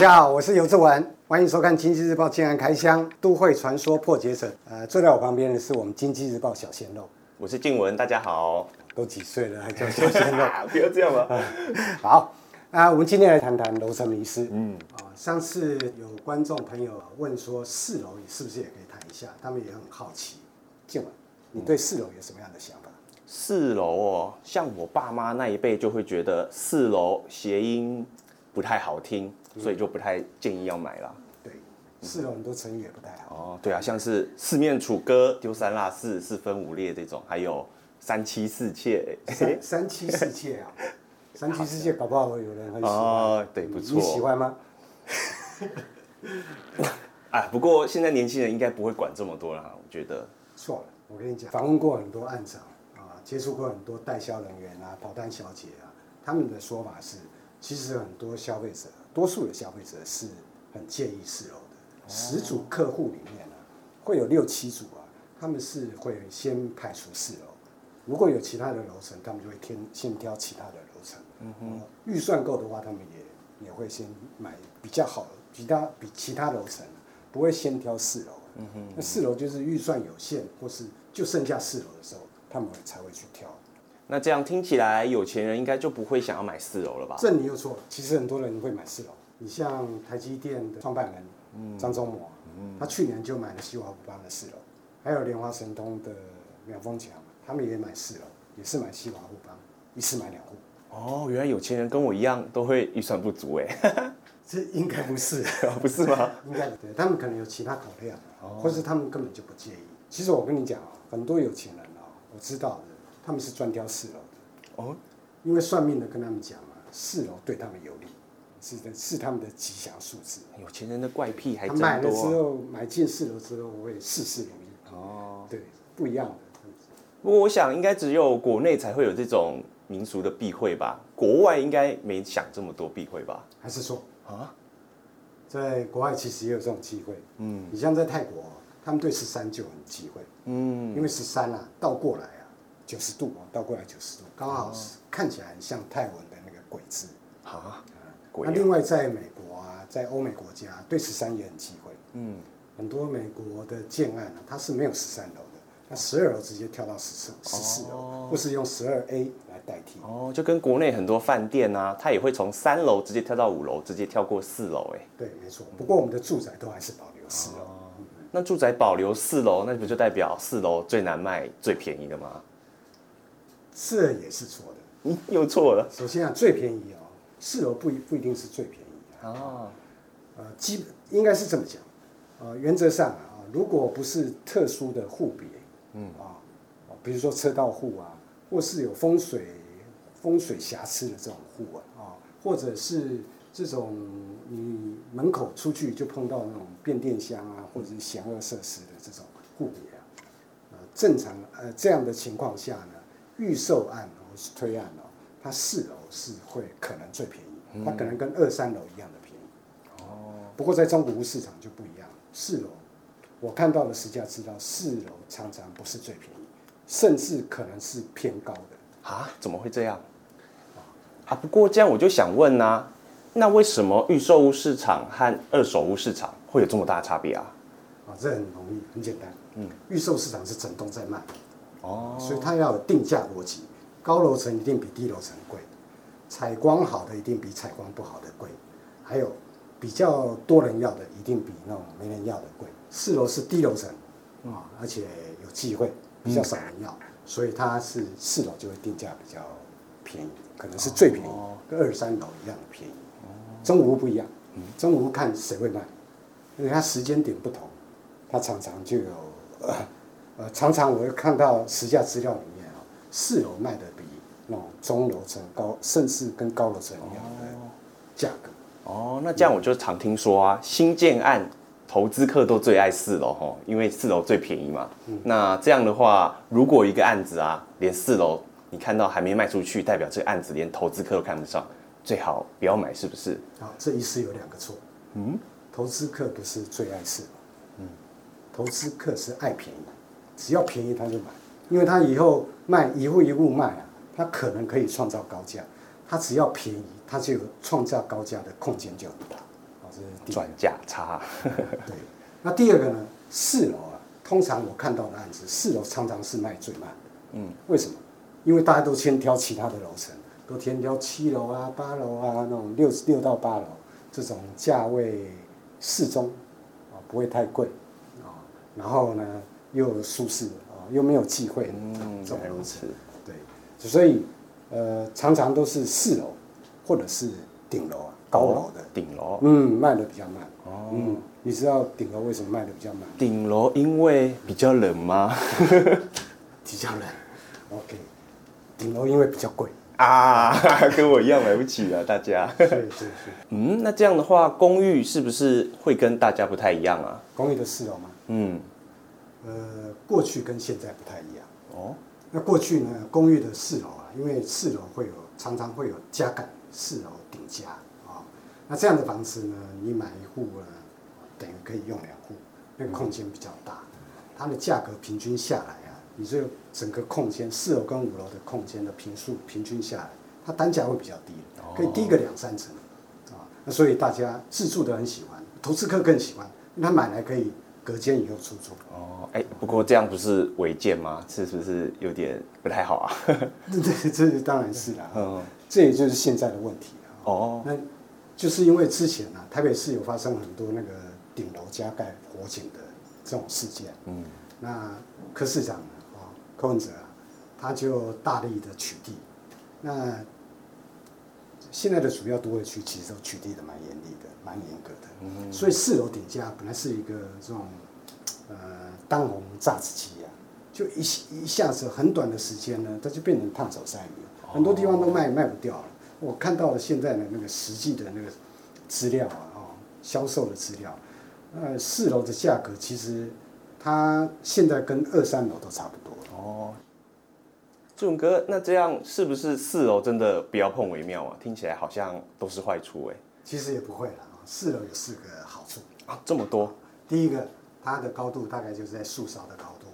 家好，我是游志文，欢迎收看《经济日报》建案开箱都会传说破解者。呃，坐在我旁边的是我们《经济日报》小鲜肉，我是静文，大家好。都几岁了还叫小鲜肉？不要这样嘛。好，啊，我们今天来谈谈楼层迷思。嗯，啊，上次有观众朋友问说，四楼是不是也可以谈一下？他们也很好奇。静文，你对四楼有什么样的想法？四楼哦，像我爸妈那一辈就会觉得四楼谐音不太好听。所以就不太建议要买了。对，四楼很多成语也不太好。哦，对啊，像是四面楚歌、丢三落四、四分五裂这种，还有三妻四妾。三三妻四妾啊，三妻四妾搞不好有人很喜欢。哦，对，不错。你喜欢吗？哎，不过现在年轻人应该不会管这么多了，我觉得。错了，我跟你讲，访问过很多案长啊，接触过很多代销人员啊、跑单小姐啊，他们的说法是，其实很多消费者。多数的消费者是很介意四楼的，十组客户里面呢，会有六七组啊，他们是会先排除四楼，如果有其他的楼层，他们就会先先挑其他的楼层。嗯哼，预算够的话，他们也也会先买比较好的，其他比其他楼层，不会先挑四楼。嗯哼，那四楼就是预算有限，或是就剩下四楼的时候，他们才会去挑。那这样听起来，有钱人应该就不会想要买四楼了吧？这你又错了。其实很多人会买四楼。你像台积电的创办人张忠谋，他去年就买了西华富邦的四楼，还有莲花神通的苗峰强，他们也买四楼，也是买西华富邦，一次买两户。哦，原来有钱人跟我一样都会预算不足哎。这应该不是，不是吗？应该对，他们可能有其他考量，或是他们根本就不介意。其实我跟你讲啊，很多有钱人啊，我知道的。他们是专挑四楼的哦，因为算命的跟他们讲嘛，四楼对他们有利，是的，是他们的吉祥数字。有钱人的怪癖还真多。他买了之后，买进四楼之后会事事如意。哦，对，不一样的。不过我想，应该只有国内才会有这种民俗的避讳吧？国外应该没想这么多避讳吧？还是说啊，在国外其实也有这种机会。嗯，你像在泰国，他们对十三就很忌讳。嗯，因为十三啊，倒过来。九十度哦，倒过来九十度，刚好是看起来很像泰文的那个鬼字。啊，那另外在美国啊，在欧美国家对十三也很忌讳。嗯，很多美国的建案啊，它是没有十三楼的，那十二楼直接跳到十四十四楼，或是用十二 A 来代替。哦，就跟国内很多饭店啊，它也会从三楼直接跳到五楼，直接跳过四楼。哎，对，没错。不过我们的住宅都还是保留四楼。那住宅保留四楼，那不就代表四楼最难卖、最便宜的吗？这也是错的，嗯，又错了。首先啊，最便宜哦，四楼不一不一定是最便宜啊。哦，呃，基本应该是这么讲，呃，原则上啊，如果不是特殊的户别，嗯啊，比如说车道户啊，或是有风水风水瑕疵的这种户啊，啊，或者是这种你门口出去就碰到那种变电箱啊，或者是险恶设施的这种户别啊，呃，正常呃这样的情况下呢。预售案或是推案哦，它四楼是会可能最便宜，它可能跟二三楼一样的便宜。哦。不过在中古屋市场就不一样，四楼我看到的实价知道，四楼常常不是最便宜，甚至可能是偏高的。啊？怎么会这样？啊？不过这样我就想问呐、啊，那为什么预售屋市场和二手屋市场会有这么大的差别啊？啊，这很容易，很简单。嗯，预售市场是整栋在卖。哦，所以它要有定价逻辑，高楼层一定比低楼层贵，采光好的一定比采光不好的贵，还有比较多人要的一定比那种没人要的贵。四楼是低楼层，啊，而且有机会比较少人要，所以它是四楼就会定价比较便宜，可能是最便宜，跟二三楼一样的便宜。中午不一样，中午看谁会卖，因为它时间点不同，它常常就有。呃，常常我会看到实价资料里面啊，四楼卖的比那种中楼层高，甚至跟高楼层一样的价格。哦，那这样我就常听说啊，新建案投资客都最爱四楼哈，因为四楼最便宜嘛。嗯。那这样的话，如果一个案子啊，连四楼你看到还没卖出去，代表这个案子连投资客都看不上，最好不要买，是不是？啊，这意思有两个错。嗯。投资客不是最爱四楼。嗯。投资客是爱便宜。只要便宜他就买，因为他以后卖一户一户卖啊，他可能可以创造高价。他只要便宜，他就有创造高价的空间就很大。啊，这是转价差。对，那第二个呢，四楼啊，通常我看到的案子，四楼常常是卖最慢的。嗯，为什么？因为大家都先挑其他的楼层，都先挑七楼啊、八楼啊那种六六到八楼这种价位适中啊，不会太贵啊，然后呢又舒适啊，又没有忌讳，嗯，这种楼层。对，所以呃，常常都是四楼或者是顶楼啊，高楼的顶楼，嗯，卖的比较慢。哦，嗯，你知道顶楼为什么卖的比较慢？顶楼因为比较冷吗？比较冷。OK。顶楼因为比较贵啊，跟我一样买不起啊，大家。对对对。嗯，那这样的话，公寓是不是会跟大家不太一样啊？公寓的四楼吗？嗯。呃，过去跟现在不太一样。哦。那过去呢，公寓的四楼啊，因为四楼会有常常会有加盖，四楼顶加啊。那这样的房子呢，你买一户呢，等于可以用两户，那个空间比较大，它的价格平均下来啊。你这整个空间，四楼跟五楼的空间的平数平均下来，它单价会比较低，可以低个两三成，啊，那所以大家自住的很喜欢，投资客更喜欢，因为他买来可以隔间以后出租。哦，哎，不过这样不是违建吗？是不是有点不太好啊？这这当然是了，嗯，这也就是现在的问题哦，那就是因为之前啊，台北市有发生很多那个顶楼加盖火警的这种事件，嗯，那柯市长。柯文哲啊，他就大力的取缔。那现在的主要都会区其实都取缔的蛮严厉的，蛮严格的。嗯。所以四楼顶加本来是一个这种呃当红炸子鸡啊，就一一下子很短的时间呢，它就变成烫手山芋，很多地方都卖卖不掉了。我看到了现在的那个实际的那个资料啊，哦，销售的资料，呃，四楼的价格其实它现在跟二三楼都差不多。哦，志文哥，那这样是不是四楼真的不要碰为妙啊？听起来好像都是坏处哎。其实也不会啦，四楼有四个好处啊，这么多。第一个，它的高度大概就是在树梢的高度，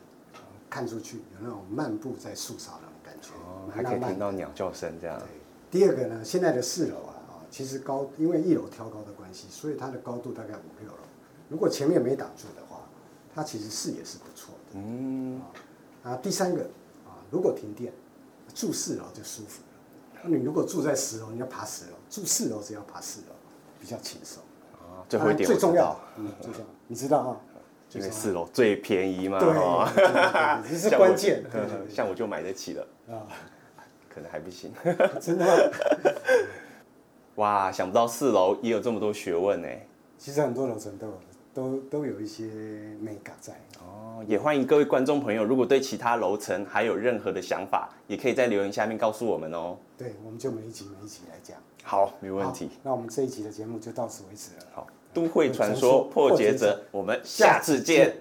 看出去有那种漫步在树梢那种感觉，哦，还可以听到鸟叫声这样。对。第二个呢，现在的四楼啊，啊其实高，因为一楼挑高的关系，所以它的高度大概五六楼。如果前面没挡住的话，它其实视野是不错的。嗯。啊，第三个啊，如果停电，住四楼就舒服了。那你如果住在十楼，你要爬十楼；住四楼只要爬四楼，比较轻松。啊，最后一点最重要，嗯，最重要，你知道啊？因为四楼最便宜嘛。对，这是关键。像我就买得起了啊，可能还不行。真的吗？哇，想不到四楼也有这么多学问呢。其实很多楼层都有。都都有一些美感在哦，也欢迎各位观众朋友，如果对其他楼层还有任何的想法，也可以在留言下面告诉我们哦。对，我们就每一集每一集来讲。好，没问题。那我们这一集的节目就到此为止了。好，都会传说破解者，我们下次见。